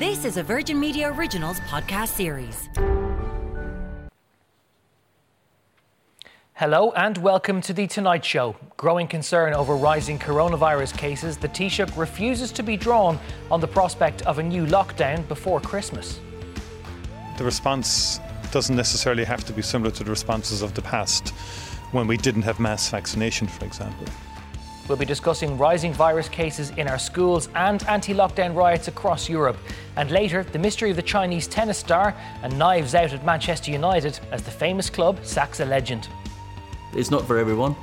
This is a Virgin Media Originals podcast series. Hello and welcome to The Tonight Show. Growing concern over rising coronavirus cases, the Taoiseach refuses to be drawn on the prospect of a new lockdown before Christmas. The response doesn't necessarily have to be similar to the responses of the past when we didn't have mass vaccination, for example. We'll be discussing rising virus cases in our schools and anti lockdown riots across Europe. And later, the mystery of the Chinese tennis star and knives out at Manchester United as the famous club sacks a legend. It's not for everyone,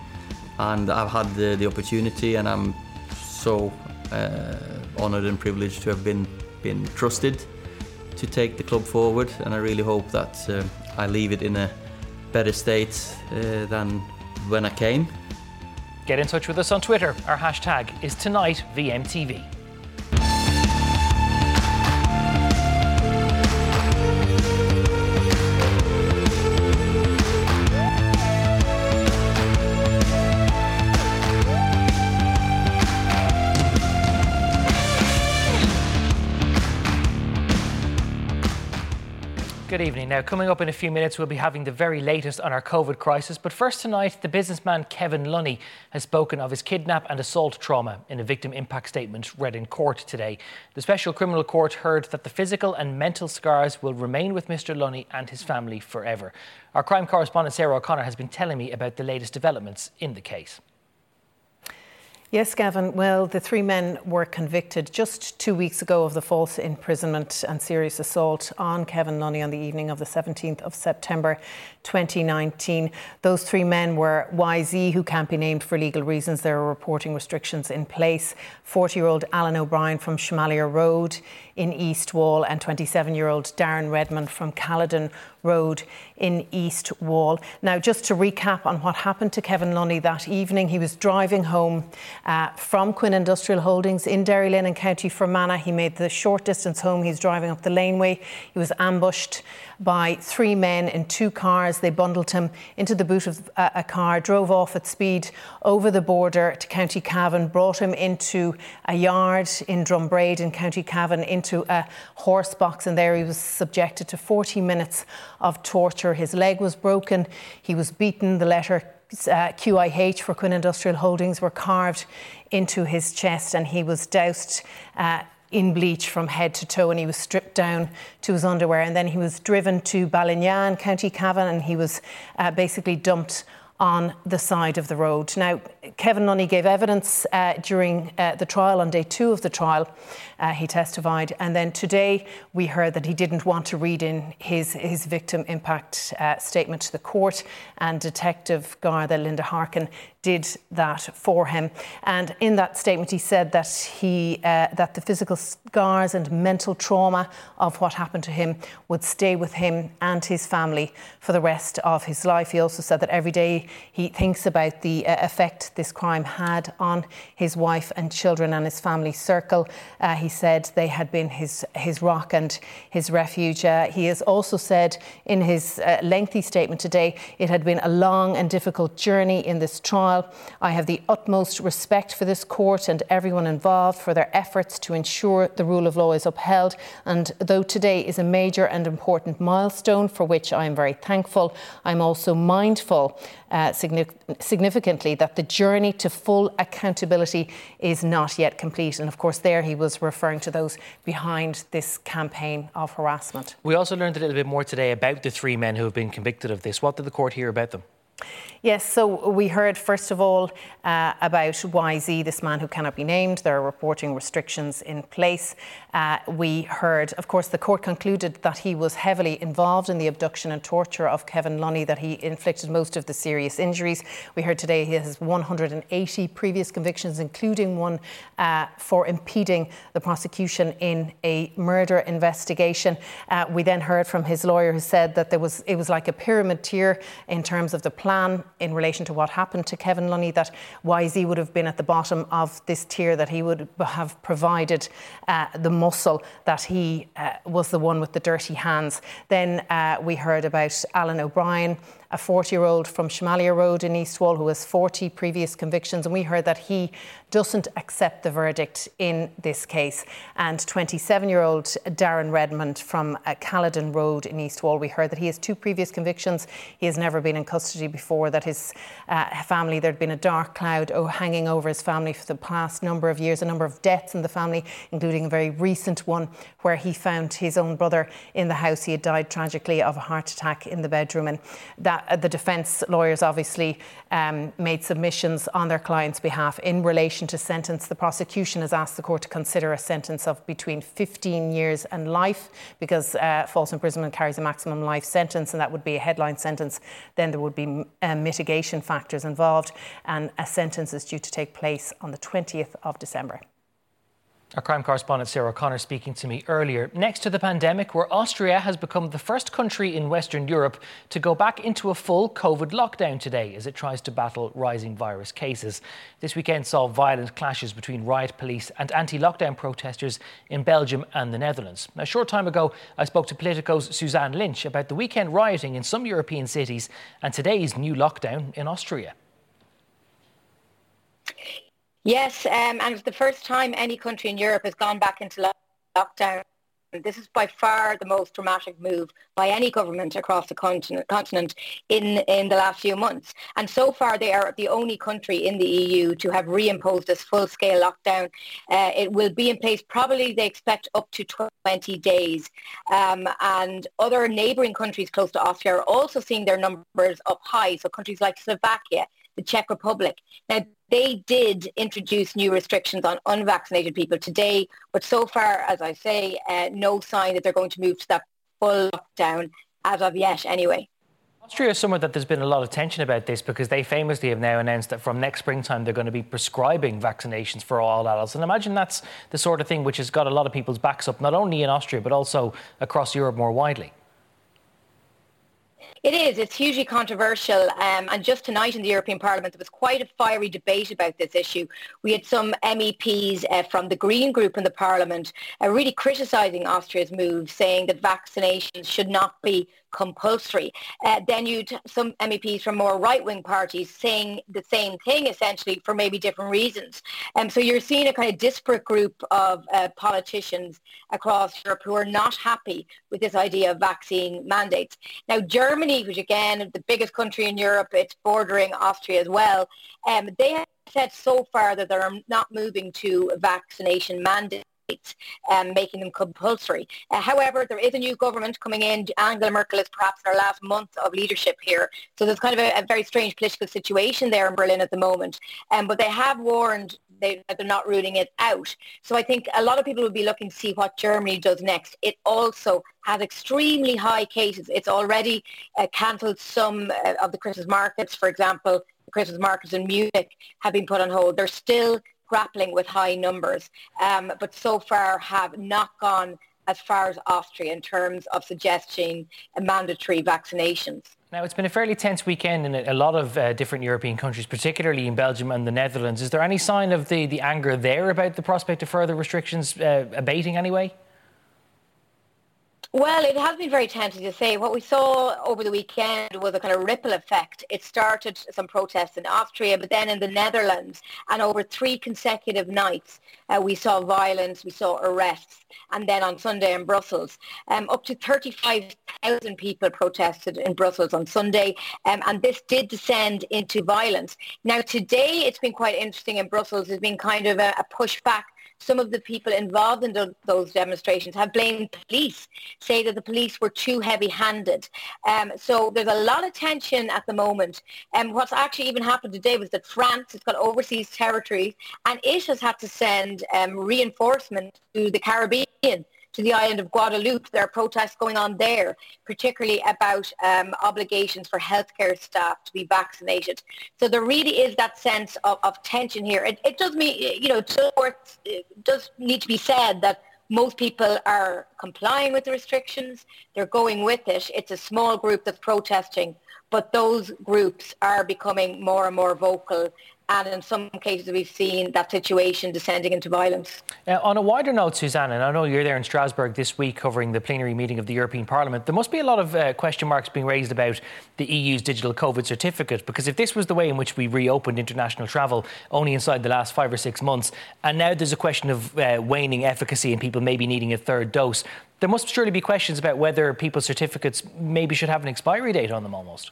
and I've had the, the opportunity, and I'm so uh, honoured and privileged to have been, been trusted to take the club forward. And I really hope that uh, I leave it in a better state uh, than when I came. Get in touch with us on Twitter. Our hashtag is TonightVMTV. Good evening. Now, coming up in a few minutes, we'll be having the very latest on our COVID crisis. But first tonight, the businessman Kevin Lunny has spoken of his kidnap and assault trauma in a victim impact statement read in court today. The Special Criminal Court heard that the physical and mental scars will remain with Mr. Lunny and his family forever. Our crime correspondent Sarah O'Connor has been telling me about the latest developments in the case. Yes, Gavin. Well, the three men were convicted just two weeks ago of the false imprisonment and serious assault on Kevin Lunny on the evening of the 17th of September 2019. Those three men were YZ, who can't be named for legal reasons. There are reporting restrictions in place. 40 year old Alan O'Brien from Shelmalier Road in East Wall, and 27 year old Darren Redmond from Caledon Road in East Wall. Now, just to recap on what happened to Kevin Lunny that evening, he was driving home uh, from Quinn Industrial Holdings in Derrylin in County Fermanagh. He made the short distance home. He's driving up the laneway. He was ambushed by three men in two cars. They bundled him into the boot of a, a car, drove off at speed over the border to County Cavan, brought him into a yard in Drumbraid in County Cavan, into a horse box, and there he was subjected to 40 minutes of torture. His leg was broken, he was beaten, the letter uh, QIH for Quinn Industrial Holdings were carved into his chest, and he was doused. Uh, in bleach from head to toe and he was stripped down to his underwear and then he was driven to Ballinagh, County Cavan and he was uh, basically dumped on the side of the road. Now, Kevin Lunny gave evidence uh, during uh, the trial on day two of the trial. Uh, he testified, and then today we heard that he didn't want to read in his his victim impact uh, statement to the court, and Detective Garda Linda Harkin did that for him. And in that statement, he said that he uh, that the physical scars and mental trauma of what happened to him would stay with him and his family for the rest of his life. He also said that every day he thinks about the uh, effect this crime had on his wife and children and his family circle. Uh, he said they had been his his rock and his refuge. Uh, he has also said in his uh, lengthy statement today, it had been a long and difficult journey in this trial. I have the utmost respect for this court and everyone involved for their efforts to ensure the rule of law is upheld. And though today is a major and important milestone for which I am very thankful, I'm also mindful uh, significantly that the journey to full accountability is not yet complete. And of course, there he was referring to those behind this campaign of harassment. We also learned a little bit more today about the three men who have been convicted of this. What did the court hear about them? Yes, so we heard first of all uh, about YZ, this man who cannot be named. There are reporting restrictions in place. Uh, we heard, of course, the court concluded that he was heavily involved in the abduction and torture of Kevin Lunny, that he inflicted most of the serious injuries. We heard today he has 180 previous convictions, including one uh, for impeding the prosecution in a murder investigation. Uh, we then heard from his lawyer who said that there was it was like a pyramid tier in terms of the plan in relation to what happened to Kevin Lunny, that YZ would have been at the bottom of this tier, that he would have provided uh, the muscle, that he uh, was the one with the dirty hands. Then uh, we heard about Alan O'Brien a 40 year old from Shelmalier Road in East Wall who has 40 previous convictions. And we heard that he doesn't accept the verdict in this case. And 27 year old Darren Redmond from uh, Caledon Road in East Wall, we heard that he has two previous convictions. He has never been in custody before, that his uh, family, there'd been a dark cloud oh, hanging over his family for the past number of years, a number of deaths in the family, including a very recent one where he found his own brother in the house. He had died tragically of a heart attack in the bedroom. And that uh, the defence lawyers obviously um, made submissions on their client's behalf in relation to sentence. The prosecution has asked the court to consider a sentence of between 15 years and life because uh, false imprisonment carries a maximum life sentence, and that would be a headline sentence. Then there would be uh, mitigation factors involved, and a sentence is due to take place on the 20th of December. Our crime correspondent Sarah O'Connor speaking to me earlier. Next to the pandemic, where Austria has become the first country in Western Europe to go back into a full COVID lockdown today as it tries to battle rising virus cases. This weekend saw violent clashes between riot police and anti lockdown protesters in Belgium and the Netherlands. A short time ago, I spoke to Politico's Suzanne Lynch about the weekend rioting in some European cities and today's new lockdown in Austria. Yes, um, and it's the first time any country in Europe has gone back into lockdown. This is by far the most dramatic move by any government across the continent in, in the last few months. And so far, they are the only country in the EU to have reimposed this full-scale lockdown. Uh, it will be in place probably, they expect, up to 20 days. Um, and other neighbouring countries close to Austria are also seeing their numbers up high. So countries like Slovakia, the Czech Republic. Now, they did introduce new restrictions on unvaccinated people today, but so far, as I say, uh, no sign that they're going to move to that full lockdown as of yet anyway. Austria is somewhere that there's been a lot of tension about this because they famously have now announced that from next springtime they're going to be prescribing vaccinations for all adults. And imagine that's the sort of thing which has got a lot of people's backs up, not only in Austria, but also across Europe more widely. It is. It's hugely controversial. Um, and just tonight in the European Parliament, there was quite a fiery debate about this issue. We had some MEPs uh, from the Green Group in the Parliament uh, really criticising Austria's move, saying that vaccinations should not be compulsory. Uh, then you'd some MEPs from more right-wing parties saying the same thing essentially for maybe different reasons. Um, so you're seeing a kind of disparate group of uh, politicians across Europe who are not happy with this idea of vaccine mandates. Now Germany, which again is the biggest country in Europe, it's bordering Austria as well, um, they have said so far that they're not moving to vaccination mandates um, making them compulsory. Uh, however, there is a new government coming in. Angela Merkel is perhaps in her last month of leadership here. So there's kind of a, a very strange political situation there in Berlin at the moment. Um, but they have warned they, they're not ruling it out. So I think a lot of people will be looking to see what Germany does next. It also has extremely high cases. It's already uh, cancelled some uh, of the Christmas markets, for example. The Christmas markets in Munich have been put on hold. They're still grappling with high numbers, um, but so far have not gone as far as Austria in terms of suggesting mandatory vaccinations. Now, it's been a fairly tense weekend in a lot of uh, different European countries, particularly in Belgium and the Netherlands. Is there any sign of the, the anger there about the prospect of further restrictions uh, abating anyway? Well, it has been very tempting to say. What we saw over the weekend was a kind of ripple effect. It started some protests in Austria, but then in the Netherlands, and over three consecutive nights, uh, we saw violence, we saw arrests, and then on Sunday in Brussels, um, up to 35,000 people protested in Brussels on Sunday, um, and this did descend into violence. Now, today, it's been quite interesting in Brussels. There's been kind of a, a pushback some of the people involved in the, those demonstrations have blamed police, say that the police were too heavy-handed. Um, so there's a lot of tension at the moment. And um, what's actually even happened today was that France has got overseas territories and it has had to send um, reinforcement to the Caribbean to the island of Guadeloupe. There are protests going on there, particularly about um, obligations for healthcare staff to be vaccinated. So there really is that sense of, of tension here. It, it does mean, you know, it does need to be said that most people are complying with the restrictions. They're going with it. It's a small group that's protesting, but those groups are becoming more and more vocal and in some cases we've seen that situation descending into violence. Uh, on a wider note, Suzanne, and I know you're there in Strasbourg this week covering the plenary meeting of the European Parliament, there must be a lot of uh, question marks being raised about the EU's digital COVID certificate, because if this was the way in which we reopened international travel only inside the last five or six months, and now there's a question of uh, waning efficacy and people maybe needing a third dose, there must surely be questions about whether people's certificates maybe should have an expiry date on them almost.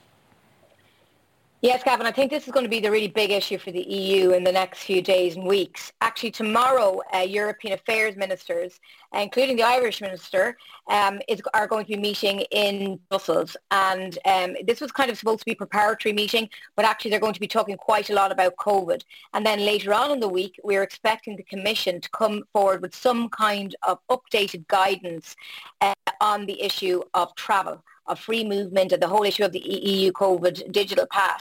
Yes, Gavin, I think this is going to be the really big issue for the EU in the next few days and weeks. Actually, tomorrow, uh, European affairs ministers, including the Irish minister, um, is, are going to be meeting in Brussels. And um, this was kind of supposed to be a preparatory meeting, but actually they're going to be talking quite a lot about COVID. And then later on in the week, we're expecting the Commission to come forward with some kind of updated guidance uh, on the issue of travel of free movement and the whole issue of the EU COVID digital pass.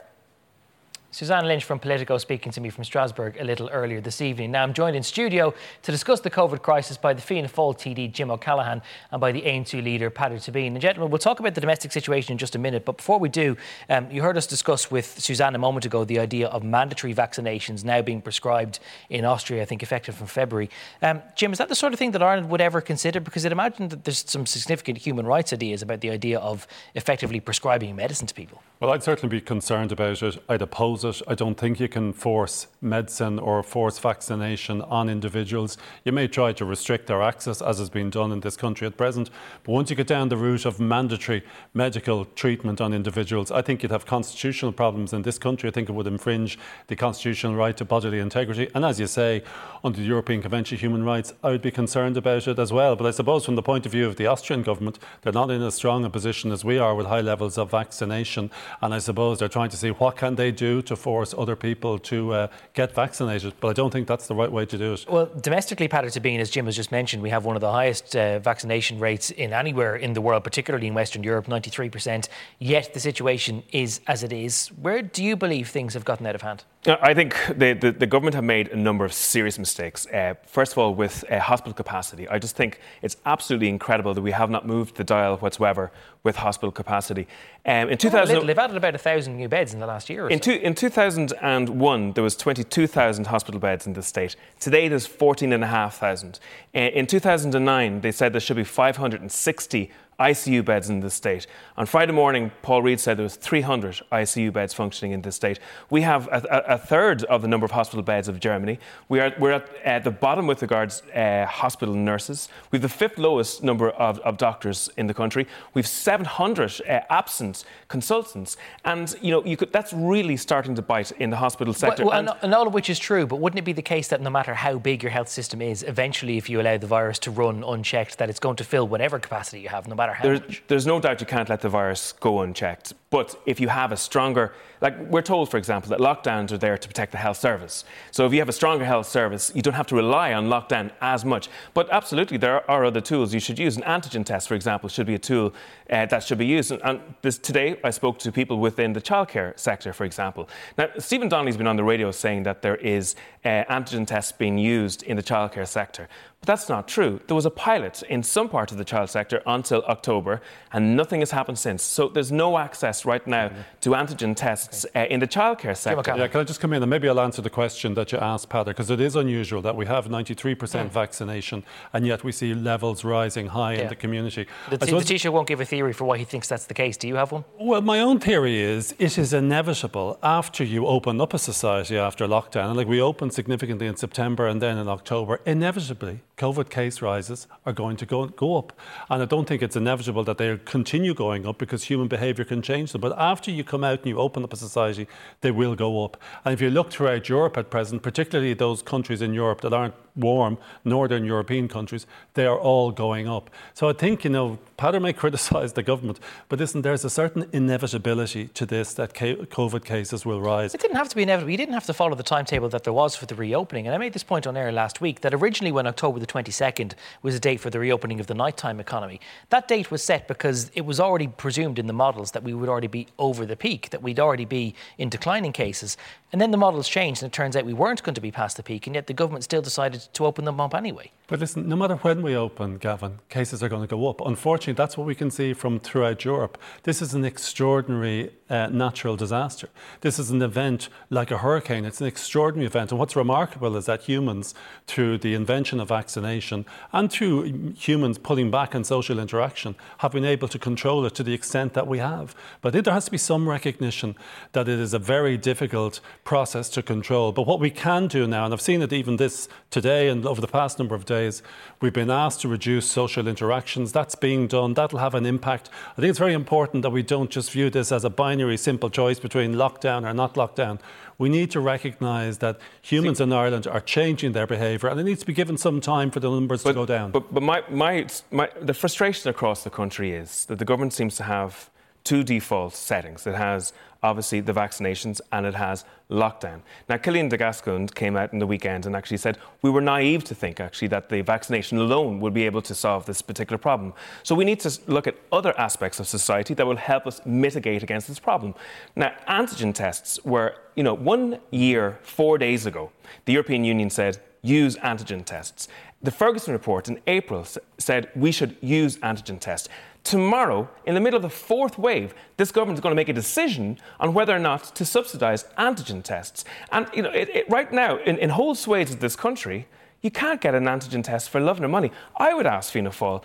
Suzanne Lynch from Politico speaking to me from Strasbourg a little earlier this evening. Now I'm joined in studio to discuss the COVID crisis by the Fianna Fáil TD Jim O'Callaghan and by the Aontú leader Peadar Tóibín. And gentlemen, we'll talk about the domestic situation in just a minute, but before we do, um, you heard us discuss with Suzanne a moment ago the idea of mandatory vaccinations now being prescribed in Austria, I think effective from February. Um, Jim, is that the sort of thing that Ireland would ever consider? Because I'd imagine that there's some significant human rights ideas about the idea of effectively prescribing medicine to people. Well, I'd certainly be concerned about it. I'd oppose it. I don't think you can force medicine or force vaccination on individuals. You may try to restrict their access, as has been done in this country at present. But once you get down the route of mandatory medical treatment on individuals, I think you'd have constitutional problems in this country. I think it would infringe the constitutional right to bodily integrity. And as you say, under the European Convention of Human Rights, I would be concerned about it as well. But I suppose from the point of view of the Austrian government, they're not in as strong a position as we are with high levels of vaccination. And I suppose they're trying to see what can they do to force other people to uh, get vaccinated. But I don't think that's the right way to do it. Well, domestically, Peadar Tóibín, as Jim has just mentioned, we have one of the highest uh, vaccination rates in anywhere in the world, particularly in Western Europe, 93%. Yet the situation is as it is. Where do you believe things have gotten out of hand? I think the, the, the, government have made a number of serious mistakes. Uh, first of all, with uh, hospital capacity, I just think it's absolutely incredible that we have not moved the dial whatsoever with hospital capacity. Um, in 2000, oh, they've added about a thousand new beds in the last year. in, so. two, in 2001, there was 22,000 hospital beds in the state. Today, there's 14,500. Uh, in 2009, they said there should be 560 ICU beds in the state. On Friday morning, Paul Reid said there was 300 ICU beds functioning in the state. We have a, a, a, third of the number of hospital beds of Germany. We are, we're at uh, the bottom with regards uh, hospital nurses. We have the fifth lowest number of, of doctors in the country. We have 700 uh, absent consultants, and you know you could, that's really starting to bite in the hospital sector. Well, and, and all of which is true, but wouldn't it be the case that no matter how big your health system is, eventually, if you allow the virus to run unchecked, that it's going to fill whatever capacity you have, no matter matter how there's, much. There's no doubt you can't let the virus go unchecked. But if you have a stronger, like we're told, for example, that lockdowns are there to protect the health service. So if you have a stronger health service, you don't have to rely on lockdown as much. But absolutely, there are other tools you should use. An antigen test, for example, should be a tool uh, that should be used. And, and this, today, I spoke to people within the childcare sector, for example. Now, Stephen Donnelly's been on the radio saying that there is uh, antigen tests being used in the childcare sector. But that's not true. There was a pilot in some part of the child sector until October, and nothing has happened since. So there's no access right now to antigen tests uh, in the childcare sector. Yeah, can I just come in and maybe I'll answer the question that you asked, Peadar, because it is unusual that we have 93% mm. vaccination and yet we see levels rising high yeah. in the community. The, t- the teacher won't give a theory for why he thinks that's the case. Do you have one? Well, my own theory is it is inevitable after you open up a society after lockdown, and like we opened significantly in September and then in October, inevitably COVID case rises are going to go, go up. And I don't think it's inevitable that they'll continue going up because human behaviour can change But after you come out and you open up a society, they will go up. And if you look throughout Europe at present, particularly those countries in Europe that aren't warm northern European countries, they are all going up. So I think, you know, Peadar may criticise the government, but listen, there's a certain inevitability to this that COVID cases will rise. It didn't have to be inevitable. You didn't have to follow the timetable that there was for the reopening. And I made this point on air last week that originally, when October the 22nd was a date for the reopening of the nighttime economy, that date was set because it was already presumed in the models that we would already be over the peak, that we'd already be in declining cases. And then the models changed, and it turns out we weren't going to be past the peak, and yet the government still decided to open them up anyway. But listen, no matter when we open, Gavin, cases are going to go up. Unfortunately, that's what we can see from throughout Europe. This is an extraordinary uh, natural disaster. This is an event like a hurricane. It's an extraordinary event. And what's remarkable is that humans, through the invention of vaccination and through humans pulling back on social interaction, have been able to control it to the extent that we have. But there has to be some recognition that it is a very difficult process to control. But what we can do now, and I've seen it even this today and over the past number of days, days. We've been asked to reduce social interactions. That's being done. That'll have an impact. I think it's very important that we don't just view this as a binary, simple choice between lockdown or not lockdown. We need to recognise that humans See, in Ireland are changing their behaviour, and it needs to be given some time for the numbers but, to go down. But, but my, my, my, the frustration across the country is that the government seems to have two default settings. It has obviously the vaccinations and it has lockdown. Now, Cillian De Gascun came out in the weekend and actually said we were naive to think actually that the vaccination alone would be able to solve this particular problem. So we need to look at other aspects of society that will help us mitigate against this problem. Now, antigen tests were, you know, one year, four days ago, the European Union said use antigen tests. The Ferguson report in April said we should use antigen tests. Tomorrow, in the middle of the fourth wave, this government is going to make a decision on whether or not to subsidise antigen tests. And you know, it, it, right now, in, in whole swathes of this country, you can't get an antigen test for love nor money. I would ask Fianna Fáil,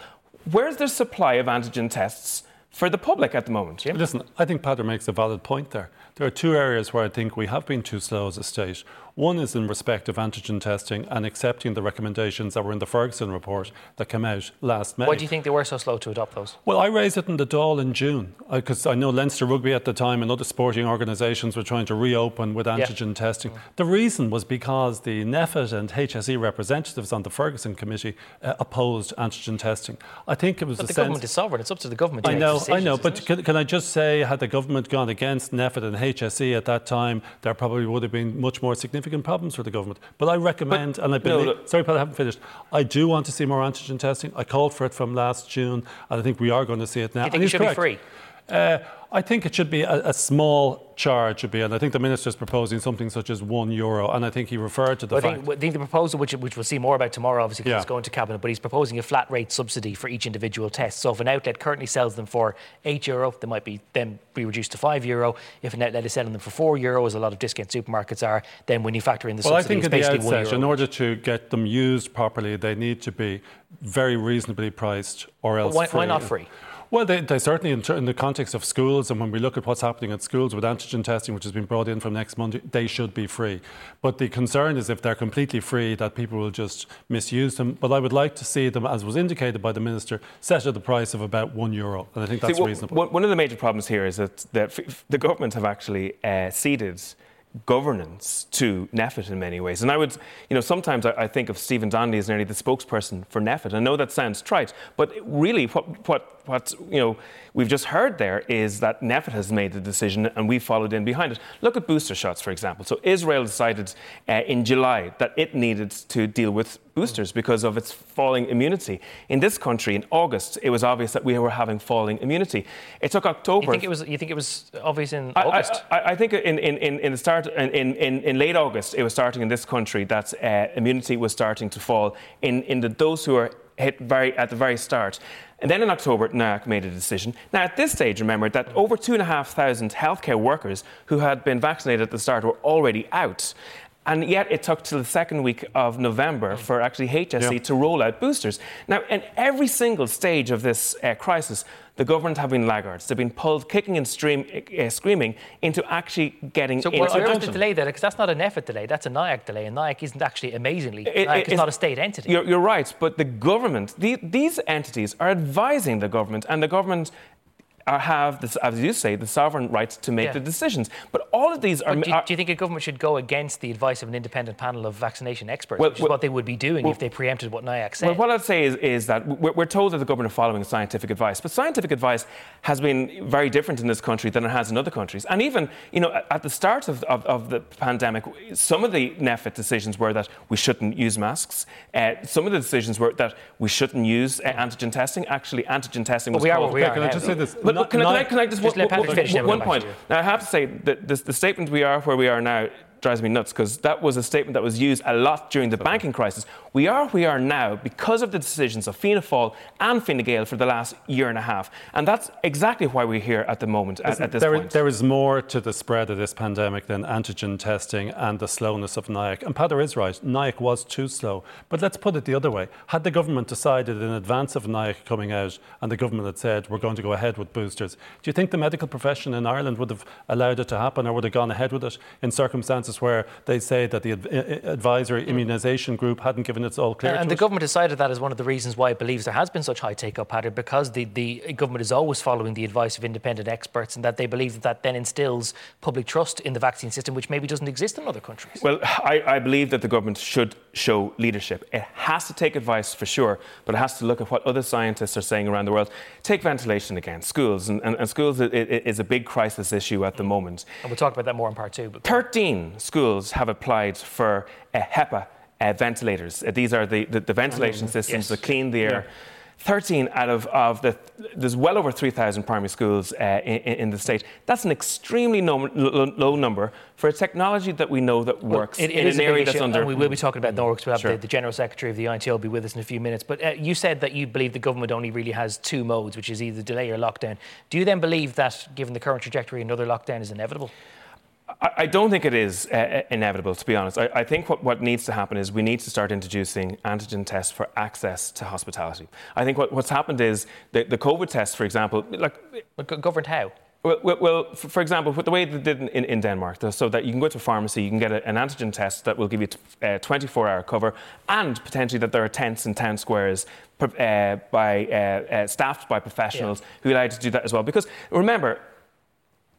where's the supply of antigen tests for the public at the moment? Jim? Listen, I think Peadar makes a valid point there. There are two areas where I think we have been too slow as a state. One is in respect of antigen testing and accepting the recommendations that were in the Ferguson report that came out last May. Why do you think they were so slow to adopt those? Well, I raised it in the Dáil in June because I, I, know Leinster Rugby at the time and other sporting organisations were trying to reopen with antigen yeah. testing. The reason was because the NPHET and HSE representatives on the Ferguson committee uh, opposed antigen testing. I think it was but the government is sovereign. It's up to the government. I know, I know, but can, can, I just say, had the government gone against NPHET and HSE at that time, there probably would have been much more significant problems for the government. But I recommend, but, and I believe, no, sorry, Paul, I haven't finished. I do want to see more antigen testing. I called for it from last June, and I think we are going to see it now. You think it should correct. be free? Uh, I think it should be a, a, small charge, should be, and I think the minister is proposing something such as one euro, and I think he referred to the well, fact. I think, I think, the proposal, which, which we'll see more about tomorrow, obviously, because yeah. it's going to cabinet, but he's proposing a flat rate subsidy for each individual test. So if an outlet currently sells them for eight euro, they might be then be reduced to five euro. If an outlet is selling them for four euro, as a lot of discount supermarkets are, then when you factor in the well, subsidy, I think it's at the outset, in order to get them used properly, they need to be very reasonably priced, or else why, why not free? Well, they, they certainly, in, in, the context of schools, and when we look at what's happening at schools with antigen testing, which has been brought in from next Monday, they should be free. But the concern is if they're completely free, that people will just misuse them. But I would like to see them, as was indicated by the minister, set at the price of about one euro, and I think that's see, reasonable. One of the major problems here is that, that the government have actually uh, ceded governance to NPHET in many ways. And I would, you know, sometimes I, I, think of Stephen Donnelly as nearly the spokesperson for NPHET. I know that sounds trite, but really what, what, what, you know, we've just heard there is that NPHET has made the decision and we followed in behind it. Look at booster shots, for example. So Israel decided uh, in July that it needed to deal with boosters because of its falling immunity. In this country, in August, it was obvious that we were having falling immunity. It took October. You think it was? You think it was obvious in August? I, I, I think in, in, in the start in, in, in late August, it was starting in this country that uh, immunity was starting to fall in in the, those who were hit very at the very start. And then in October, NIAC made a decision. Now, at this stage, remember that over 2,500 healthcare workers who had been vaccinated at the start were already out. And yet it took till the second week of November for actually HSE yeah. to roll out boosters. Now, in every single stage of this uh, crisis, the government have been laggards. They've been pulled kicking and stream, uh, screaming into actually getting so into where was the delay there? Because that's not an NPHET delay, that's a NIAC delay. And NIAC isn't actually, amazingly, it, NIAC is not a state entity. You're, you're right, but the government, the, these entities are advising the government, and the government are, have, this, as you say, the sovereign rights to make Yeah. the decisions. But all of these are. Do, are- do you think a government should go against the advice of an independent panel of vaccination experts, Well, which is well- what they would be doing well- if they preempted what NIAC said? Well, what I'd say is, is that we're, we're told that the government are following scientific advice, but scientific advice has been very different in this country than it has in other countries. And even, you know, at- at the start of, of, of the pandemic, some of the NPHET decisions were that we shouldn't use masks. Uh, some of the decisions were that we shouldn't use uh, antigen testing. Actually, antigen testing But was we are called- what we are Can I just say this? But, Not- can, I, can, I, can I just, Just one- one- one point? Now, I have to say that this, the statement we are where we are now drives me nuts because that was a statement that was used a lot during the banking crisis. We are where we are now because of the decisions of Fianna Fáil and Fine Gael for the last year and a half. And that's exactly why we're here at the moment, at, at this there, point. there is more to the spread of this pandemic than antigen testing and the slowness of NIAC. And Peadar is right, NIAC was too slow. But let's put it the other way. Had the government decided in advance of NIAC coming out and the government had said we're going to go ahead with boosters, do you think the medical profession in Ireland would have allowed it to happen or would have gone ahead with it in circumstances where they say that the adv- i- i- advisory hmm. immunisation group hadn't given its all clear? And to the it? government decided that as one of the reasons why it believes there has been such high take up pattern because the, the government is always following the advice of independent experts and that they believe that that then instills public trust in the vaccine system, which maybe doesn't exist in other countries. Well, I, I believe that the government should show leadership. It has to take advice for sure, but it has to look at what other scientists are saying around the world. Take ventilation again, schools, and, and, and schools i- i- is a big crisis issue at the moment. And we'll talk about that more in part two. But 13 schools have applied for uh, HEPA uh, ventilators. Uh, these are the, the, the ventilation systems Yes. that clean the air. 13 out of, of the, there's well over 3,000 primary schools uh, in, in the state. That's an extremely no, low, low number for a technology that we know that works It, it in is an area that's under. and we will be talking about Norwich. We'll have Sure. the, the General Secretary of the INTO will be with us in a few minutes. But uh, you said that you believe the government only really has two modes, which is either delay or lockdown. Do you then believe that, given the current trajectory, another lockdown is inevitable? I, I don't think it is uh, inevitable, to be honest. I, I think what, what needs to happen is we need to start introducing antigen tests for access to hospitality. I think what, what's happened is the, the COVID test, for example, like governed how? Well, well, for, example, the way they did in, in Denmark, so that you can go to a pharmacy, you can get an antigen test that will give you a 24 hour cover, and potentially that there are tents in town squares uh, by, uh, uh, staffed by professionals who allow you to do that as well. Because remember,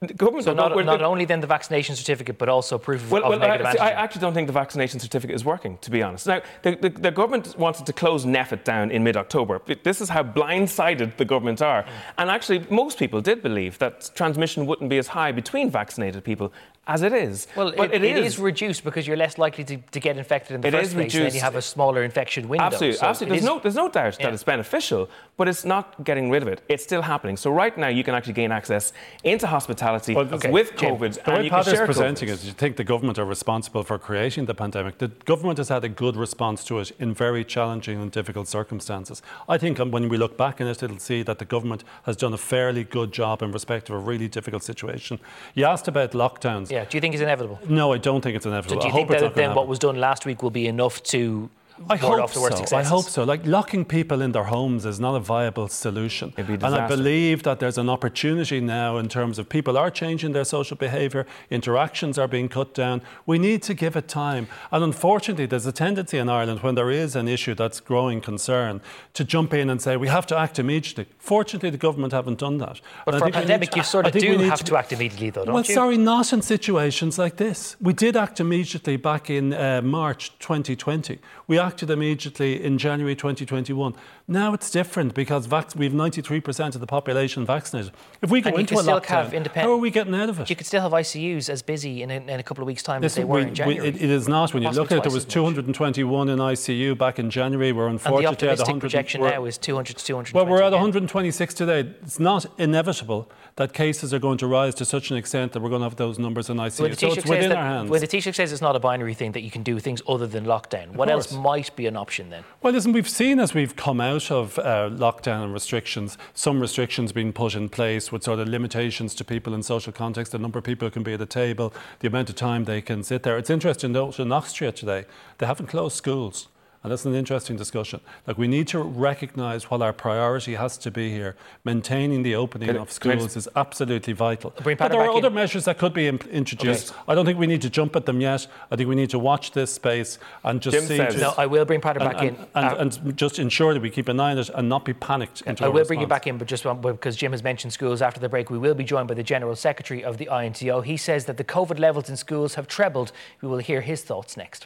the government So not, we're- not only then the vaccination certificate, but also proof of, well, of well, negative I, see. I actually don't think the vaccination certificate is working, to be honest. Now, the, the, the government wanted to close NPHET down in mid October. This is how blindsided the government are. And actually, most people did believe that transmission wouldn't be as high between vaccinated people as it is. Well, But it, it is. reduced because you're less likely to, to get infected in the It first is place, and then you have a smaller infection window. Absolutely, So absolutely. There's is- no, there's no doubt Yeah. that it's beneficial, but it's not getting rid of it. It's still happening. So right now, you can actually gain access into hospitality Well, okay, with Jim, COVID, The and way you can Paddy's share presenting COVID. it, you think the government are responsible for creating the pandemic. The government has had a good response to it in very challenging and difficult circumstances. I think um, when we look back in it, it'll see that the government has done a fairly good job in respect of a really difficult situation. You asked about lockdowns. Yeah. Do you think it's inevitable? No, I don't think it's So inevitable. do you I think hope that then what was done last week will be enough to I hope off the worst so. I hope so. Like locking people in their homes is not a viable solution. A and I believe that there's an opportunity now in terms of people are changing their social behaviour, interactions are being cut down. We need to give it time. And unfortunately, there's a tendency in Ireland when there is an issue that's growing concern to jump in and say we have to act immediately. Fortunately, the government haven't done that. But And for a think we need pandemic, to- you sort of do have to to act immediately, though, don't well, you? Well, sorry, not in situations like this. We did act immediately back in uh, March 2020. We acted immediately in January 2021. Now it's different because vac- we have 93% of the population vaccinated. If we go And into a lockdown, have independent- how are we getting out of it? You could still have ICUs as busy in a, in a couple of weeks' time as they were we- in we- January. it- it is not. When you look at it, there was as much. 221 in ICU back in January. We're And the unfortunately at optimistic 100. projection now is 200 to 220. well, we're at 126 today. It's not inevitable that cases are going to rise to such an extent that we're going to have those numbers in ICU. The, so it's within that- our hands. when the Taoiseach says it's not a binary thing, that you can do things other than lockdown, what else might be an option then? Well, listen, we've seen as we've come out of uh, lockdown and restrictions, some restrictions being put in place with sort of limitations to people in social context, the number of people who can be at a table, the amount of time they can sit there. It's interesting, though, in Austria today, they haven't closed schools. And that's an interesting discussion. Like we need to recognise what our priority has to be here. Maintaining the opening Can- of schools is absolutely vital. Bring But there are back other in. measures that could be im- introduced. I don't think we need to jump at them yet. I think we need to watch this space and just Jim see. says- just- No, I will bring Patrick and, back in. and, Uh, and, and just ensure that we keep an eye on it and not be panicked into I a will bring you back in, but just because Jim has mentioned schools after the break, we will be joined by the General Secretary of the INTO. He says that the COVID levels in schools have trebled. We will hear his thoughts next.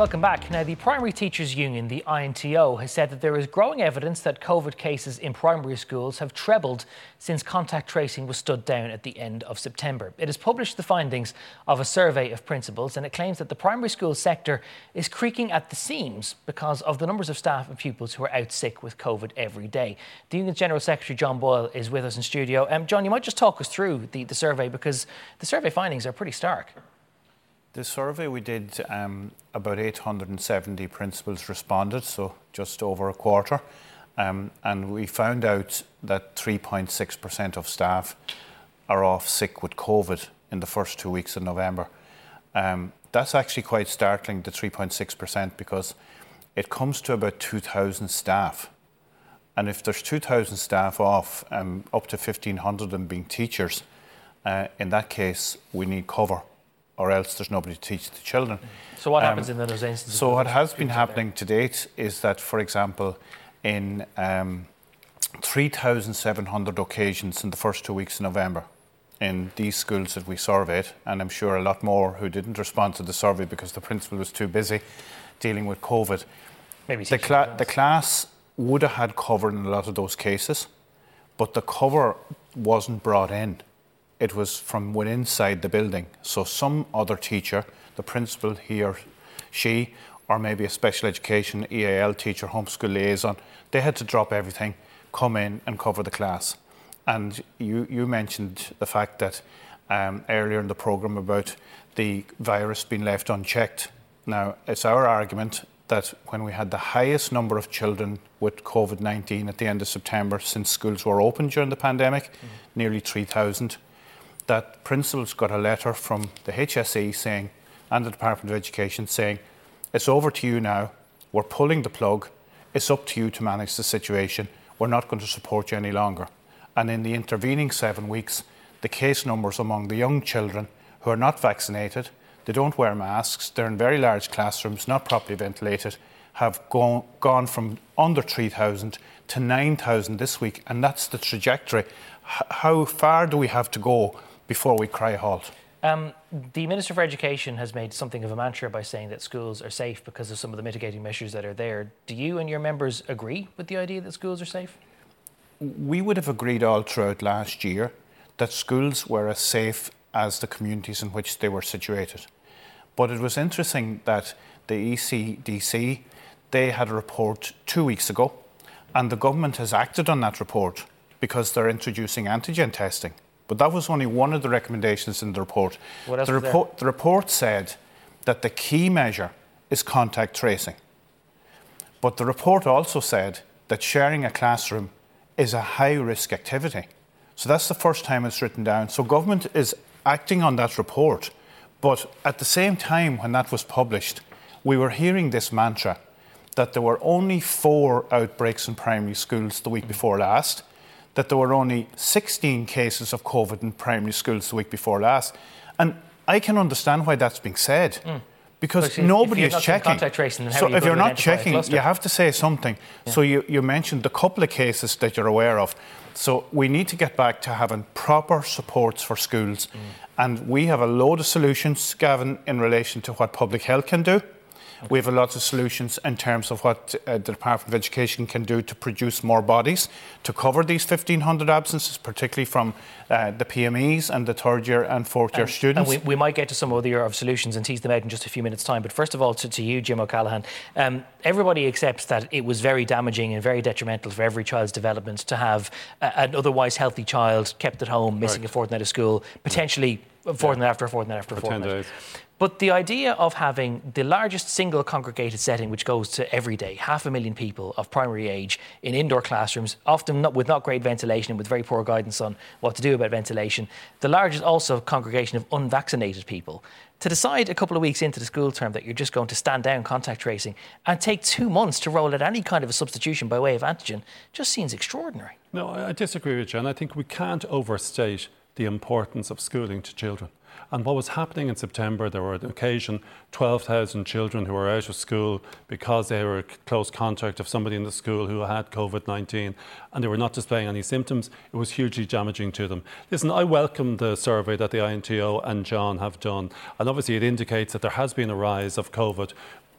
Welcome back. Now, the Primary Teachers Union, the INTO, has said that there is growing evidence that COVID cases in primary schools have trebled since contact tracing was stood down at the end of September. It has published the findings of a survey of principals and it claims that the primary school sector is creaking at the seams because of the numbers of staff and pupils who are out sick with COVID every day. The Union's General Secretary, John Boyle, is with us in studio. Um, John, you might just talk us through the, the survey because the survey findings are pretty stark. The survey we did, um, about 870 principals responded, so just over a quarter. Um, and we found out that 3.6% of staff are off sick with COVID in the first two weeks of November. Um, that's actually quite startling, the 3.6%, because it comes to about 2,000 staff. And if there's 2,000 staff off, um, up to 1,500 of them being teachers, uh, in that case, we need cover, or else there's nobody to teach the children. So, what Um, happens in those instances? So, what has been there? happening to date is that, for example, in um, 3,700 occasions in the first two weeks of November, in these schools that we surveyed, and I'm sure a lot more who didn't respond to the survey because the principal was too busy dealing with COVID. Maybe the, cla- the class would have had cover in a lot of those cases, but the cover wasn't brought in. It was from within inside the building. So some other teacher, the principal, he or she, or maybe a special education EAL teacher, homeschool liaison, they had to drop everything, come in and cover the class. And you, you mentioned the fact that um, earlier in the programme about the virus being left unchecked. Now, it's our argument that when we had the highest number of children with COVID 19 at the end of September since schools were open during the pandemic, nearly 3,000, that principals got a letter from the HSE saying, and the Department of Education saying, it's over to you now, we're pulling the plug, it's up to you to manage the situation, we're not going to support you any longer. And in the intervening seven weeks, the case numbers among the young children who are not vaccinated, they don't wear masks, they're in very large classrooms, not properly ventilated, have gone, gone from under 3,000 to 9,000 this week. And that's the trajectory. H- how far do we have to go before we cry halt? Um, the Minister for Education has made something of a mantra by saying that schools are safe because of some of the mitigating measures that are there. Do you and your members agree with the idea that schools are safe? We would have agreed all throughout last year that schools were as safe as the communities in which they were situated. But it was interesting that the ECDC, they had a report two weeks ago, and the government has acted on that report because they're introducing antigen testing. But that was only one of the recommendations in the report. What else the, report the report said that the key measure is contact tracing. But the report also said that sharing a classroom is a high risk activity. So that's the first time it's written down. So government is acting on that report. But at the same time, when that was published, we were hearing this mantra that there were only four outbreaks in primary schools the week before last, that there were only 16 cases of COVID in primary schools the week before last. And I can understand why that's being said. Because But if- if nobody is checking. tracing, so you if you're not checking, you have to say something. So you, you mentioned the couple of cases that you're aware of. So we need to get back to having proper supports for schools. Mm. And we have a load of solutions, Gavin, in relation to what public health can do. We have a lot of solutions in terms of what uh, the Department of Education can do to produce more bodies to cover these 1,500 absences, particularly from uh, the PMEs and the third year and fourth year And- students. And we, we might get to some other of solutions and tease them out in just a few minutes' time. But first of all, to, to you, Jim O'Callaghan, um, everybody accepts that it was very damaging and very detrimental for every child's development to have a, an otherwise healthy child kept at home, missing Right. a fortnight of school, potentially a fortnight after a fortnight after a fortnight. But the idea of having the largest single congregated setting, which goes to every day, half a million people of primary age in indoor classrooms, often not, with not great ventilation and with very poor guidance on what to do about ventilation, the largest also congregation of unvaccinated people. To decide a couple of weeks into the school term that you're just going to stand down contact tracing and take two months to roll out any kind of a substitution by way of antigen just seems extraordinary. No, I disagree with you, and I think we can't overstate the importance of schooling to children. And what was happening in September, there were on occasion 12,000 children who were out of school because they were close contact of somebody in the school who had COVID 19 and they were not displaying any symptoms. It was hugely damaging to them. Listen, I welcome the survey that the INTO and John have done. And obviously, it indicates that there has been a rise of COVID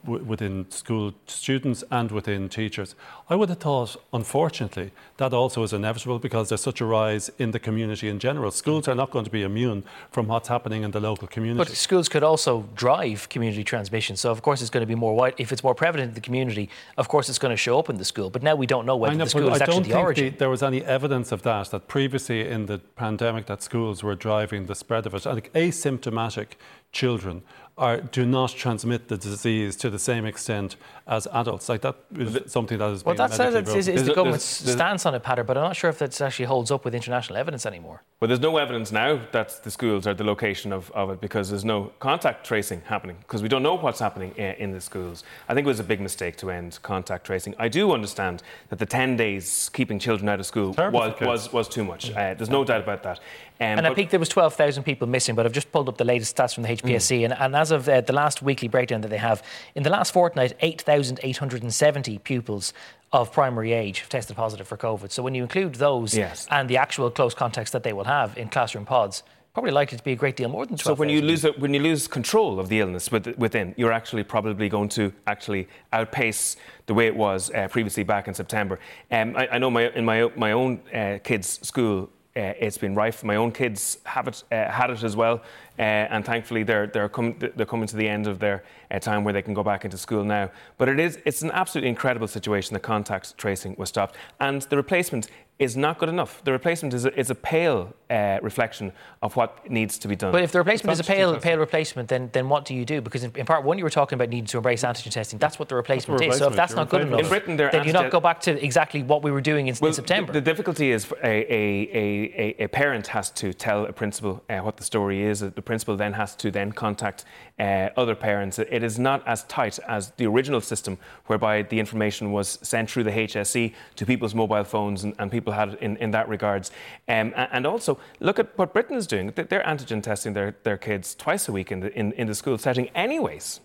w- within school students and within teachers. I would have thought, unfortunately, that also is inevitable because there's such a rise in the community in general. Schools are not going to be immune from what's happening in the local community. But schools could also drive community transmission. So of course it's going to be more wide. If it's more prevalent in the community, of course it's going to show up in the school. But now we don't know whether know, the school is I actually the origin. the- there was any evidence of that, that previously in the pandemic that schools were driving the spread of it. I think asymptomatic children are, do not transmit the disease to the same extent as adults. Like that is something that is Well, being that's uh, medically is, is proven. the government's stance on it, Peadar, but I'm not sure if that actually holds up with international evidence anymore. Well, there's no evidence now that the schools are the location of, of it because there's no contact tracing happening because we don't know what's happening i- in the schools. I think it was a big mistake to end contact tracing. I do understand that the 10 days keeping children out of school was, was, was too much. Uh, there's no doubt about that. Um, and but- peak, there was 12,000 people missing, but I've just pulled up the latest stats from the HPSC. And, and as of uh, the last weekly breakdown that they have, in the last fortnight, 8,870 pupils of primary age have tested positive for COVID. So when you include those Yes. and the actual close contacts that they will have in classroom pods, probably likely to be a great deal more than 12,000. So when you lose when you lose control of the illness within, you're actually probably going to actually outpace the way it was uh, previously back in September. Um, I, I know my, in my my own uh, kids' school. Uh, it's been rife. My own kids have it, uh, had it as well, and thankfully they're they're, com- they're coming to the end of their uh, time where they can go back into school now. But it is it's an absolutely incredible situation. The contact tracing was stopped, and the replacement is not good enough. The replacement is a, is a pale uh, reflection of what needs to be done. But if the replacement is a pale, pale replacement, then then what do you do? Because in, in part one, you were talking about needing to embrace antigen testing. That's what the replacement is. So if that's you're not good enough, In Britain, they're then you not go back to exactly what we were doing in, in September. The, the difficulty is a, a, a, a, a parent has to tell a principal uh, what the story is. The principal then has to then contact uh, other parents. It is not as tight as the original system, whereby the information was sent through the HSE to people's mobile phones, and, and people had it in, in that regards. Um, and also, look at what Britain is doing. They- They're antigen testing their, their kids twice a week in the, in, in the school setting, anyways.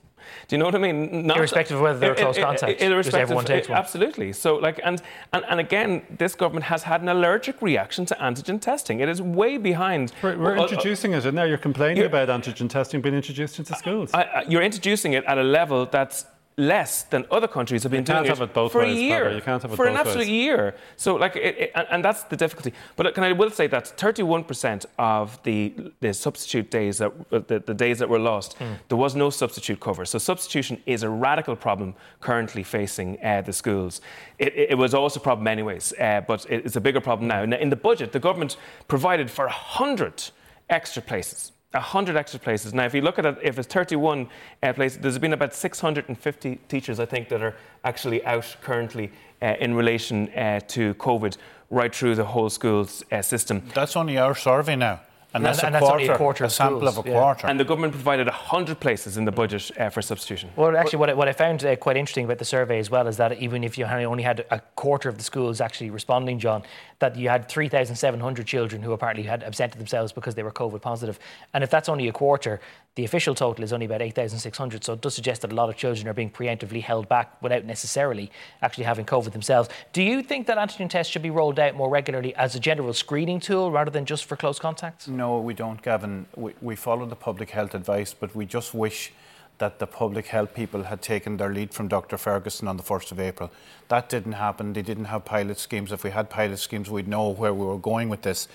Do you know what I mean? Not- Irrespective of whether they're I- I- close I- contact, irrespective- just everyone takes one. Absolutely. So, like, and, and and again, this government has had an allergic reaction to antigen testing. It is way behind. We're, we're Uh, uh, introducing it, and now you're complaining You're- about antigen testing being introduced into schools. I, I, you're introducing it at a level that's less than other countries have been you doing it both for ways, a year. You can't have it for an absolute ways. year. So, like, it, it, and- and that's the difficulty. But can I will say that 31% of the, the substitute days that uh, the, the days that were lost, Hmm. there was no substitute cover. So, substitution is a radical problem currently facing uh, the schools. It, was always a problem, anyways, uh, but it- it's a bigger problem now. Now, In the budget, the government provided for 100 extra places. 100 extra places. Now, if you look at it, if it's 31 uh, places, there's been about 650 teachers, I think, that are actually out currently uh, in relation uh, to COVID right through the whole schools uh, system. That's only our survey now. And that's, And a, that's quarter, only a quarter of sample schools, of a yeah. quarter. And the government provided 100 places in the budget uh, for substitution. Well, actually, what I, what I found uh, quite interesting about the survey as well is that even if you only had a quarter of the schools actually responding, John, that you had 3,700 children who apparently had absented themselves because they were COVID positive. And if that's only a quarter, the official total is only about 8,600. So it does suggest that a lot of children are being preemptively held back without necessarily actually having COVID themselves. Do you think that antigen tests should be rolled out more regularly as a general screening tool rather than just for close contacts? No, we don't, Gavin. We, we follow the public health advice, but we just wish that the public health people had taken their lead from Dr. Ferguson on the 1st of April. That didn't happen. They didn't have pilot schemes. If we had pilot schemes, we'd know where we were going with this.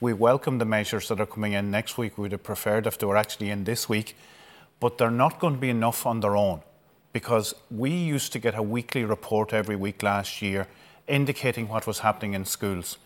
We welcome the measures that are coming in next week. We'd have preferred if they were actually in this week, but they're not going to be enough on their own because we used to get a weekly report every week last year indicating what was happening in schools.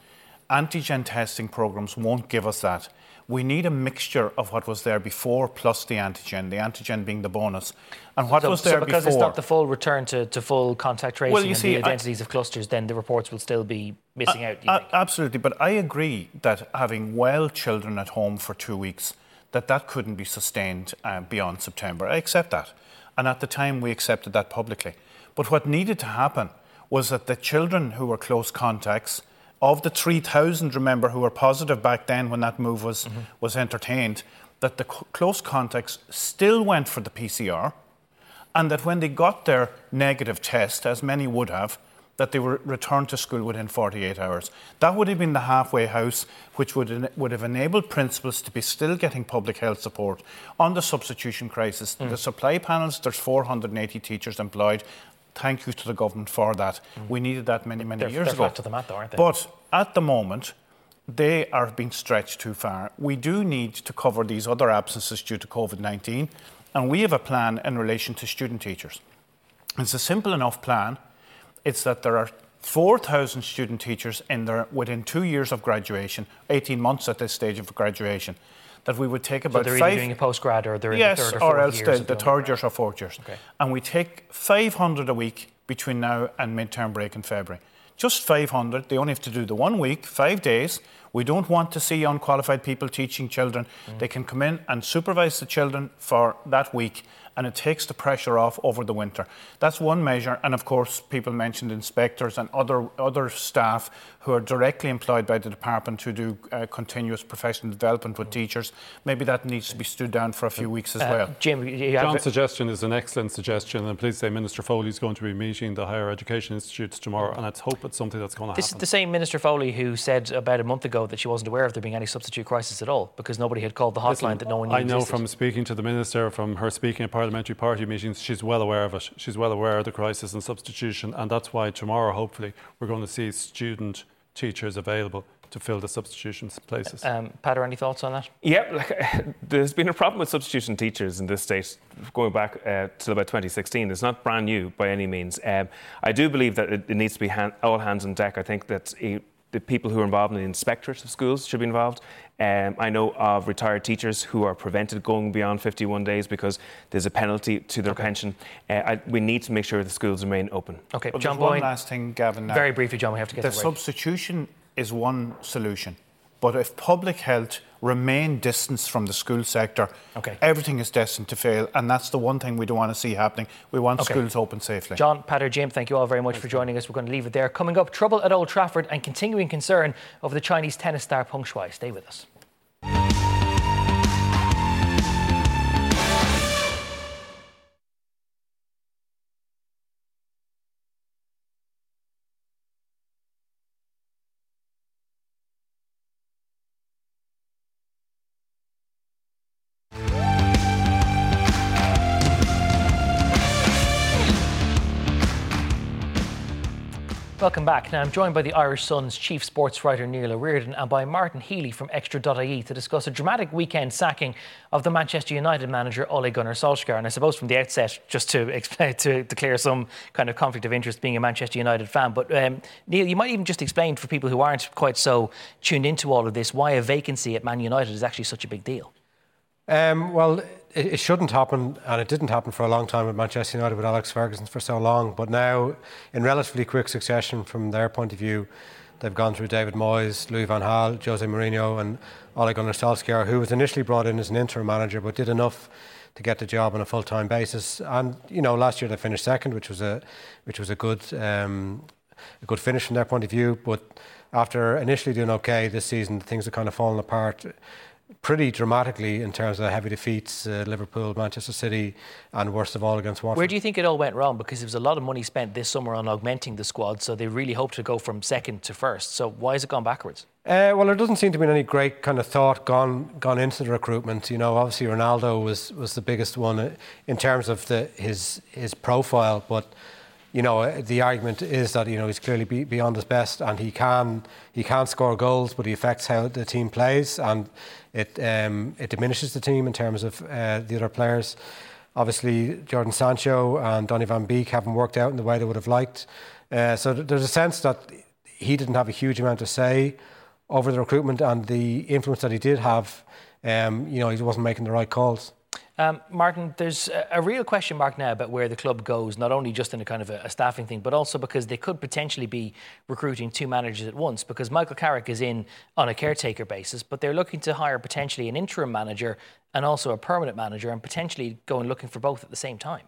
Antigen testing programs won't give us that. We need a mixture of what was there before plus the antigen, the antigen being the bonus. And what so, was there so because before? it's not the full return to, to full contact tracing Well, you and see, the I- identities of clusters, then the reports will still be missing out. you A- think? absolutely, but I agree that having well children at home for two weeks, that that couldn't be sustained uh, beyond September. I accept that, and at the time we accepted that publicly. But what needed to happen was that the children who were close contacts, of the 3,000, remember, who were positive back then when that move was mm-hmm. was entertained, that the c- close contacts still went for the PCR and that when they got their negative test, as many would have, that they were returned to school within 48 hours. That would have been the halfway house, which would, en- would have enabled principals to be still getting public health support on the substitution crisis. Mm. The supply panels, there's 480 teachers employed. Thank you to the government for that. Mm. We needed that many, many They're- years they're ago. to the mat though, aren't they? But at the moment, they are being stretched too far. We do need to cover these other absences due to COVID 19, and we have a plan in relation to student teachers. It's a simple enough plan. It's that there are 4,000 student teachers in there within two years of graduation, 18 months at this stage of graduation, that we would take so about they're five. either doing a postgrad or they're yes, in the third or or fourth else years the, the third years or fourth years. Okay. And we take 500 a week between now and midterm break in February. Just 500. They only have to do the one week, five days. We don't want to see unqualified people teaching children. Mm. They can come in and supervise the children for that week, and it takes the pressure off over the winter. That's one measure. And of course, people mentioned inspectors and other other staff who are directly employed by the department to do uh, continuous professional development with teachers. Maybe that needs to be stood down for a few weeks as Uh, well. Jim, you have John's suggestion is an excellent suggestion, and please say Minister Foley is going to be meeting the higher education institutes tomorrow, and let's hope it's something that's going to happen. This is the same Minister Foley who said about a month ago that she wasn't aware of there being any substitute crisis at all because nobody had called the hotline Listen, that no one knew I know existed. from speaking to the minister, from her speaking at parliamentary party meetings, she's well aware of it. She's well aware of the crisis and substitution, and that's why tomorrow, hopefully, we're going to see student teachers available to fill the substitution places. Um, Peadar, any thoughts on that? Yeah, like, there's been a problem with substitution teachers in this state going back uh, till about 2016. It's not brand new by any means. Um, I do believe that it, it needs to be hand, all hands on deck. I think that uh, the people who are involved in the inspectorate of schools should be involved. Um, I know of retired teachers who are prevented going beyond 51 days because there's a penalty to their pension. Uh, I, we need to make sure the schools remain open. Okay, But John there's one last thing, Gavin. now. Very briefly, John, we have to get the to substitution is one solution. But if public health remain distanced from the school sector, Okay. everything is destined to fail. And that's the one thing we don't want to see happening. We want Okay. schools open safely. John, Peadar, Jim, thank you all very much for joining us. We're going to leave it there. Coming up, trouble at Old Trafford and continuing concern over the Chinese tennis star Peng Shuai. Stay with us. Welcome back. Now, I'm joined by the Irish Sun's chief sports writer Neil O'Riordan and by Martin Healy from Extra.ie to discuss a dramatic weekend sacking of the Manchester United manager Ole Gunnar Solskjaer. And I suppose from the outset, just to explain, to declare some kind of conflict of interest being a Manchester United fan. But um, Neil, you might even just explain for people who aren't quite so tuned into all of this why a vacancy at Man United is actually such a big deal. Um, well, it, shouldn't happen, and it didn't happen for a long time at Manchester United with Alex Ferguson for so long. But now, in relatively quick succession, from their point of view, they've gone through David Moyes, Louis Van Gaal, Jose Mourinho, and Ole Gunnar Solskjaer, who was initially brought in as an interim manager, but did enough to get the job on a full-time basis. And you know, last year they finished second, which was a which was a good um, a good finish from their point of view. But after initially doing okay this season, things have kind of fallen apart pretty dramatically in terms of heavy defeats, uh, Liverpool, Manchester City, and worst of all against Watford. Where do you think it all went wrong? Because there was a lot of money spent this summer on augmenting the squad, so they really hoped to go from second to first. So why has it gone backwards? Uh, well, there doesn't seem to be any great kind of thought gone gone into the recruitment. You know, obviously Ronaldo was was the biggest one uh, in terms of the, his his profile, but you know, the argument is that you know he's clearly be, beyond his best, and he can he can score goals, but he affects how the team plays, and it um, it diminishes the team in terms of uh, the other players. Obviously, Jadon Sancho and Donny Van Beek haven't worked out in the way they would have liked. Uh, so there's a sense that he didn't have a huge amount to say over the recruitment, and the influence that he did have, um, you know, he wasn't making the right calls. Um, Martin, there's a, real question mark now about where the club goes, not only just in a kind of a, a, staffing thing, but also because they could potentially be recruiting two managers at once. Because Michael Carrick is in on a caretaker basis, but they're looking to hire potentially an interim manager and also a permanent manager, and potentially going looking for both at the same time.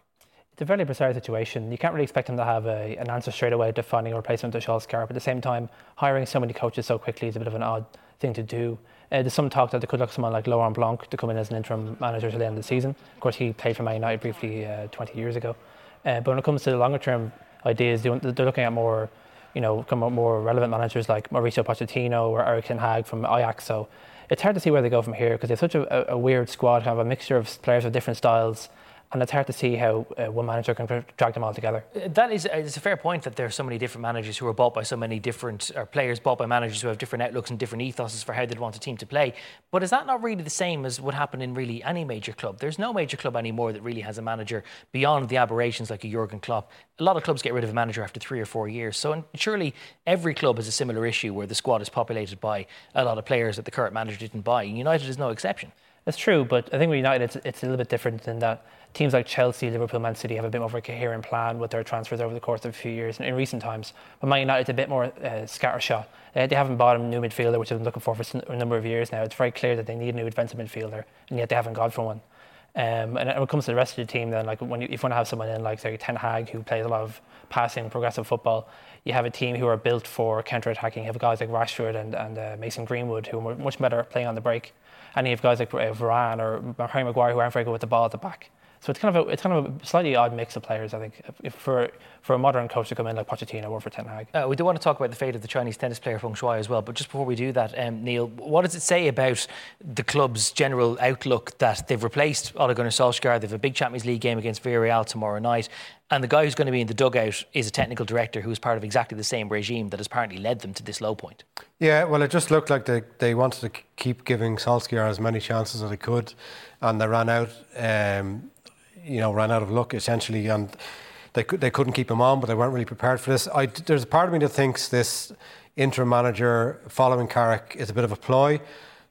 It's a very bizarre situation. You can't really expect them to have a, an answer straight away to finding a replacement to Solskjaer, but at the same time, hiring so many coaches so quickly is a bit of an odd thing to do. Uh, there's some talk that they could look someone like Laurent Blanc to come in as an interim manager to the end of the season. Of course, he played for Man United briefly uh, 20 years ago. Uh, but when it comes to the longer term ideas, they're looking at more, you know, more relevant managers like Mauricio Pochettino or Erik ten Hag from Ajax. So it's hard to see where they go from here because they have such a, a, weird squad, kind of a mixture of players with different styles and it's hard to see how uh, one manager can drag them all together. Uh, that is it's a fair point that there are so many different managers who are bought by so many different or players bought by managers who have different outlooks and different ethoses for how they'd want a team to play. But is that not really the same as what happened in really any major club? There's no major club anymore that really has a manager beyond the aberrations like a Jurgen Klopp. A lot of clubs get rid of a manager after three or four years. So surely every club has a similar issue where the squad is populated by a lot of players that the current manager didn't buy. United is no exception. That's true, but I think with United, it's, it's a little bit different than that teams like Chelsea, Liverpool, Man City have a bit more of a coherent plan with their transfers over the course of a few years in, recent times. But Man United's a bit more uh, scattershot. Uh, they haven't bought a new midfielder, which they've been looking for for a number of years now. It's very clear that they need a new defensive midfielder, and yet they haven't gone for one. Um, and when it comes to the rest of the team, then like when you, if you want to have someone in like say Ten Hag who plays a lot of passing, progressive football, you have a team who are built for counter-attacking. You have guys like Rashford and, and uh, Mason Greenwood who are much better at playing on the break, and you have guys like uh, Varane or Harry Maguire who aren't very good with the ball at the back. So it's kind of a, it's kind of a slightly odd mix of players, I think, if, if for for a modern coach to come in like Pochettino or for Ten Hag. Uh, we do want to talk about the fate of the Chinese tennis player Peng Shuai as well, but just before we do that, um, Neil, what does it say about the club's general outlook that they've replaced Ole Gunnar Solskjaer? They have a big Champions League game against Villarreal tomorrow night, and the guy who's going to be in the dugout is a technical director who is part of exactly the same regime that has apparently led them to this low point. Yeah, well, it just looked like they, they wanted to keep giving Solskjaer as many chances as they could, and they ran out. Um, you know, ran out of luck essentially, and they they couldn't keep him on, but they weren't really prepared for this. I, there's a part of me that thinks this interim manager following Carrick is a bit of a ploy,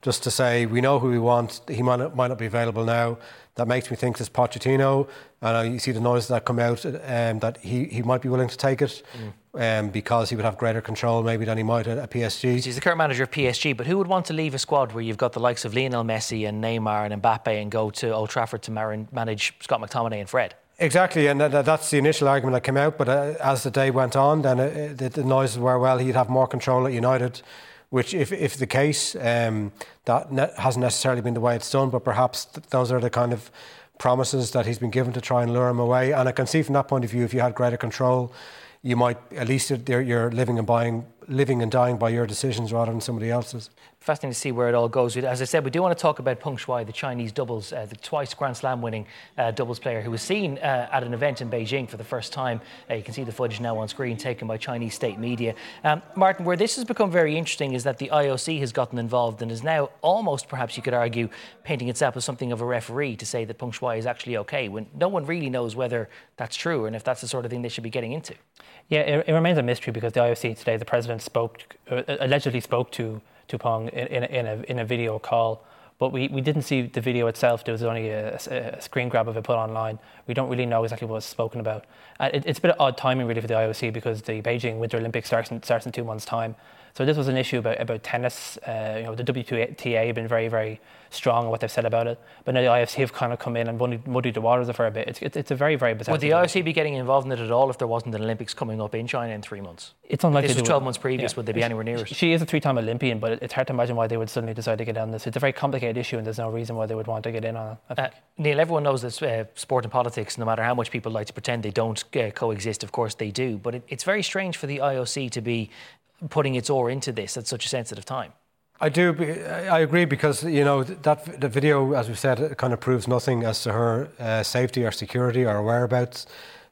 just to say we know who we want. He might not, might not be available now. That makes me think it's Pochettino, and uh, you see the noise that come out um, that he, he might be willing to take it. Mm um, because he would have greater control maybe than he might at, at PSG. He's the current manager of PSG, but who would want to leave a squad where you've got the likes of Lionel Messi and Neymar and Mbappe and go to Old Trafford to manage Scott McTominay and Fred? Exactly, and that's the initial argument that came out. But uh, as the day went on, then uh, the noises were well, he'd have more control at United which, if, if the case, um, that ne- hasn't necessarily been the way it's done, but perhaps th- those are the kind of promises that he's been given to try and lure him away. And I can see from that point of view, if you had greater control, you might at least you're, living and buying living and dying by your decisions rather than somebody else's. Fascinating to see where it all goes. As I said, we do want to talk about Peng Shuai, the Chinese doubles, uh, the twice Grand Slam winning uh, doubles player who was seen uh, at an event in Beijing for the first time. Uh, you can see the footage now on screen taken by Chinese state media. Um, Martin, where this has become very interesting is that the IOC has gotten involved and is now almost, perhaps you could argue, painting itself as something of a referee to say that Peng Shuai is actually okay when no one really knows whether that's true and if that's the sort of thing they should be getting into. Yeah, it, it remains a mystery because the IOC today, the president spoke, uh, allegedly spoke to to Peng in, in, in, a, in a video call. But we, we didn't see the video itself. There was only a, a, screen grab of it put online. We don't really know exactly what was spoken about. Uh, it, it's a bit of odd timing, really, for the IOC because the Beijing Winter Olympics starts in, starts in two months' time. So this was an issue about, about tennis. Uh, you know, the WTA have been very, very strong on what they've said about it. But now the IFC have kind of come in and muddied, muddied the waters a fair bit. It's, it's, it's a very, very bizarre Would the IOC be getting involved in it at all if there wasn't an Olympics coming up in China in three months? It's unlikely. This was 12 months previous. Yeah. Would they be anywhere near it? She is a three-time Olympian, but it's hard to imagine why they would suddenly decide to get on this. It's a very complicated issue, and there's no reason why they would want to get in on it. Uh, Neil, everyone knows that uh, sport and politics, no matter how much people like to pretend they don't uh, coexist, of course they do. But it, it's very strange for the IOC to be putting its oar into this at such a sensitive time. I do. I agree because you know that the video, as we said, kind of proves nothing as to her uh, safety or security or whereabouts.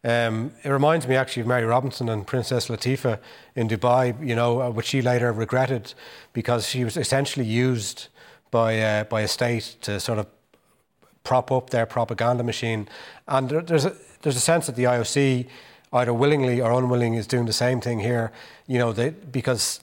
Um, it reminds me actually of Mary Robinson and Princess Latifa in Dubai. You know, uh, which she later regretted because she was essentially used by uh, by a state to sort of prop up their propaganda machine. And there's a, there's a sense that the IOC either willingly or unwillingly is doing the same thing here. You know, they, because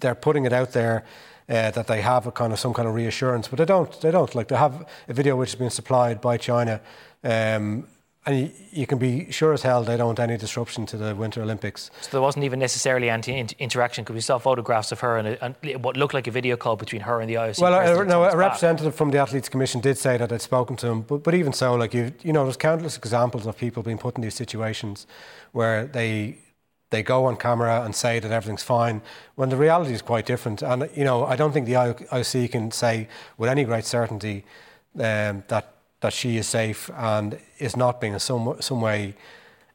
they're putting it out there. Uh, that they have a kind of some kind of reassurance, but they don't. They don't. Like they have a video which has been supplied by China, um, and you, can be sure as hell they don't want any disruption to the Winter Olympics. So there wasn't even necessarily anti interaction because we saw photographs of her and, a, and, what looked like a video call between her and the IOC. Well, a, no, a representative from the Athletes Commission did say that they'd spoken to him, but, but even so, like you, you know, there's countless examples of people being put in these situations where they they go on camera and say that everything's fine when the reality is quite different. And you know, I don't think the IOC can say with any great certainty um, that that she is safe and is not being in some some way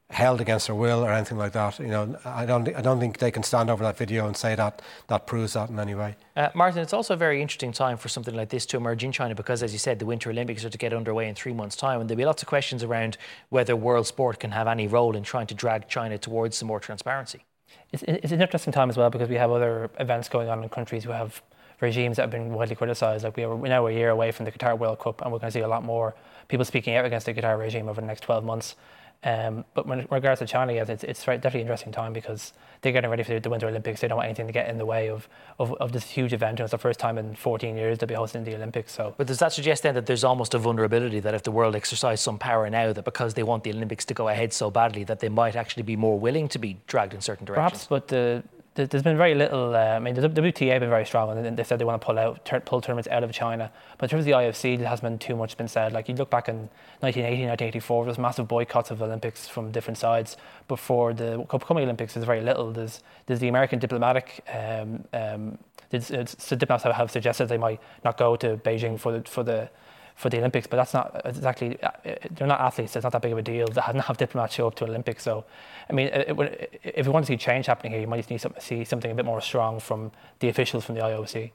held against her will or anything like that. You know, I don't I don't think they can stand over that video and say that that proves that in any way. Uh, Martin, it's also a very interesting time for something like this to emerge in China because, as you said, the Winter Olympics are to get underway in three months' time, and there'll be lots of questions around whether world sport can have any role in trying to drag China towards some more transparency. It's, it's an interesting time as well because we have other events going on in countries who have regimes that have been widely criticised. Like we are now a year away from the Qatar World Cup, and we're going to see a lot more people speaking out against the Qatar regime over the next 12 months. Um, but when in regards to China, yes, it's, it's definitely an interesting time because they're getting ready for the Winter Olympics. They don't want anything to get in the way of, of, of this huge event. And It's the first time in 14 years they'll be hosting the Olympics. So, but does that suggest then that there's almost a vulnerability that if the world exercise some power now, that because they want the Olympics to go ahead so badly, that they might actually be more willing to be dragged in certain directions? Perhaps, but the there's been very little. Uh, I mean, the WTA have been very strong, and they said they want to pull out, pull tournaments out of China. But in terms of the IFC, there hasn't been too much been said. Like you look back in 1980, 1984, there was massive boycotts of Olympics from different sides. Before the upcoming Olympics, there's very little. There's there's the American diplomatic. Um, um, it's, it's, the diplomats have, have suggested they might not go to Beijing for the for the for the Olympics, but that's not exactly. Uh, they're not athletes. It's not that big of a deal. They not have diplomats show up to Olympics. So, I mean, it, it, if you want to see change happening here, you might need to see something a bit more strong from the officials from the IOC.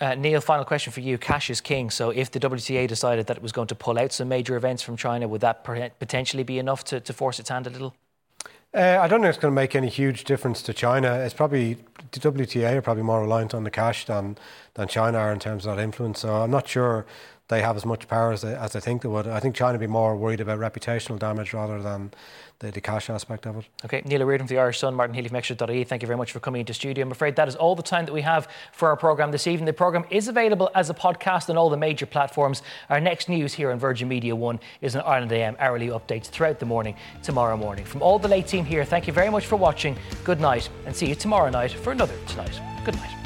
Uh, Neil, final question for you. Cash is king. So, if the WTA decided that it was going to pull out some major events from China, would that potentially be enough to, to force its hand a little? Uh, I don't think it's going to make any huge difference to China. It's probably the WTA are probably more reliant on the cash than than China are in terms of that influence. So I'm not sure they have as much power as they, as they think they would. I think China would be more worried about reputational damage rather than the, the cash aspect of it. Okay, Neil Riordan from the Irish Sun, Martin Healy from Extra.ie, thank you very much for coming into studio. I'm afraid that is all the time that we have for our programme this evening. The programme is available as a podcast on all the major platforms. Our next news here on Virgin Media 1 is an Ireland AM hourly updates throughout the morning, tomorrow morning. From all the late team here, thank you very much for watching. Good night, and see you tomorrow night for another Tonight. Good night.